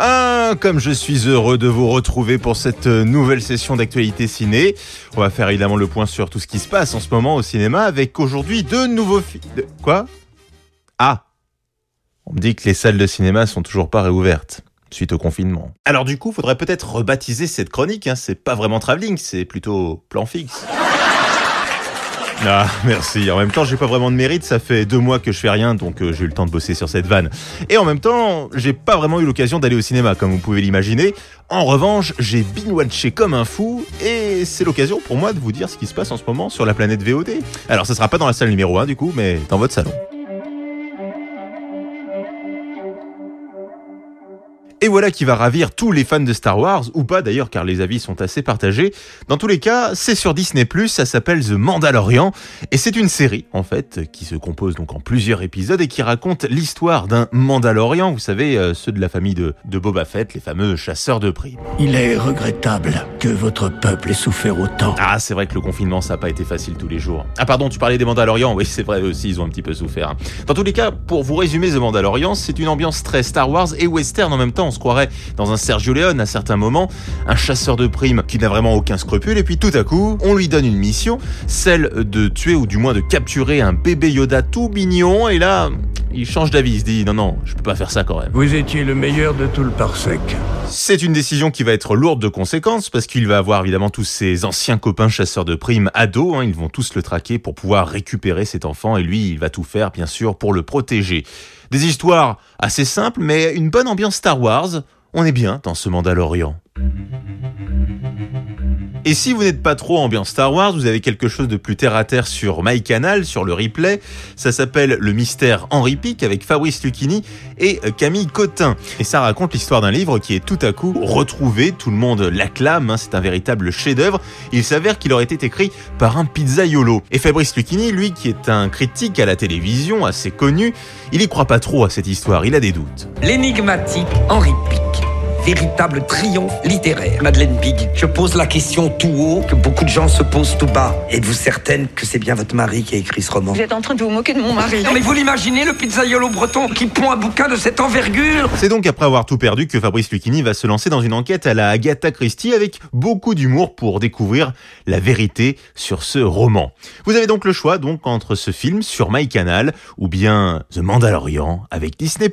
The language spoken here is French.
Ah, comme je suis heureux de vous retrouver pour cette nouvelle session d'actualité ciné. On va faire évidemment le point sur tout ce qui se passe en ce moment au cinéma avec aujourd'hui deux nouveaux films. Quoi? Ah On me dit que les salles de cinéma sont toujours pas réouvertes suite au confinement. Alors du coup, faudrait peut-être rebaptiser cette chronique, hein. c'est pas vraiment travelling, c'est plutôt plan fixe. Ah, merci. En même temps, j'ai pas vraiment de mérite. Ça fait deux mois que je fais rien, donc euh, j'ai eu le temps de bosser sur cette vanne. Et en même temps, j'ai pas vraiment eu l'occasion d'aller au cinéma, comme vous pouvez l'imaginer. En revanche, j'ai binge-watché comme un fou, et c'est l'occasion pour moi de vous dire ce qui se passe en ce moment sur la planète VOD. Alors, ça sera pas dans la salle numéro 1 du coup, mais dans votre salon. Et voilà qui va ravir tous les fans de Star Wars, ou pas d'ailleurs car les avis sont assez partagés. Dans tous les cas, c'est sur Disney ⁇ ça s'appelle The Mandalorian, et c'est une série en fait qui se compose donc en plusieurs épisodes et qui raconte l'histoire d'un Mandalorian, vous savez, euh, ceux de la famille de, de Boba Fett, les fameux chasseurs de primes. Il est regrettable que votre peuple ait souffert autant. Ah, c'est vrai que le confinement ça n'a pas été facile tous les jours. Ah pardon, tu parlais des Mandalorians, oui c'est vrai aussi, ils ont un petit peu souffert. Dans tous les cas, pour vous résumer The Mandalorian, c'est une ambiance très Star Wars et western en même temps on se croirait dans un Sergio Leone à certains moments, un chasseur de primes qui n'a vraiment aucun scrupule, et puis tout à coup, on lui donne une mission, celle de tuer ou du moins de capturer un bébé Yoda tout mignon, et là, il change d'avis, il se dit non non, je peux pas faire ça quand même. Vous étiez le meilleur de tout le parsec. C'est une décision qui va être lourde de conséquences parce qu'il va avoir évidemment tous ses anciens copains chasseurs de primes ados, hein, ils vont tous le traquer pour pouvoir récupérer cet enfant et lui il va tout faire bien sûr pour le protéger. Des histoires assez simples mais une bonne ambiance Star Wars, on est bien dans ce Mandalorian. Et si vous n'êtes pas trop ambiance Star Wars, vous avez quelque chose de plus terre à terre sur MyCanal, sur le replay. Ça s'appelle Le mystère Henri Pic avec Fabrice Lucchini et Camille Cotin. Et ça raconte l'histoire d'un livre qui est tout à coup retrouvé. Tout le monde l'acclame. Hein, c'est un véritable chef-d'œuvre. Il s'avère qu'il aurait été écrit par un pizzaiolo. Et Fabrice Lucchini, lui, qui est un critique à la télévision assez connu, il y croit pas trop à cette histoire. Il a des doutes. L'énigmatique Henri Pic véritable triomphe littéraire. Madeleine Big, je pose la question tout haut que beaucoup de gens se posent tout bas. Êtes-vous certaine que c'est bien votre mari qui a écrit ce roman? Vous êtes en train de vous moquer de mon mari. Non mais vous l'imaginez, le pizzaiolo breton qui pond un bouquin de cette envergure? C'est donc après avoir tout perdu que Fabrice Lucchini va se lancer dans une enquête à la Agatha Christie avec beaucoup d'humour pour découvrir la vérité sur ce roman. Vous avez donc le choix donc entre ce film sur MyCanal ou bien The Mandalorian avec Disney+.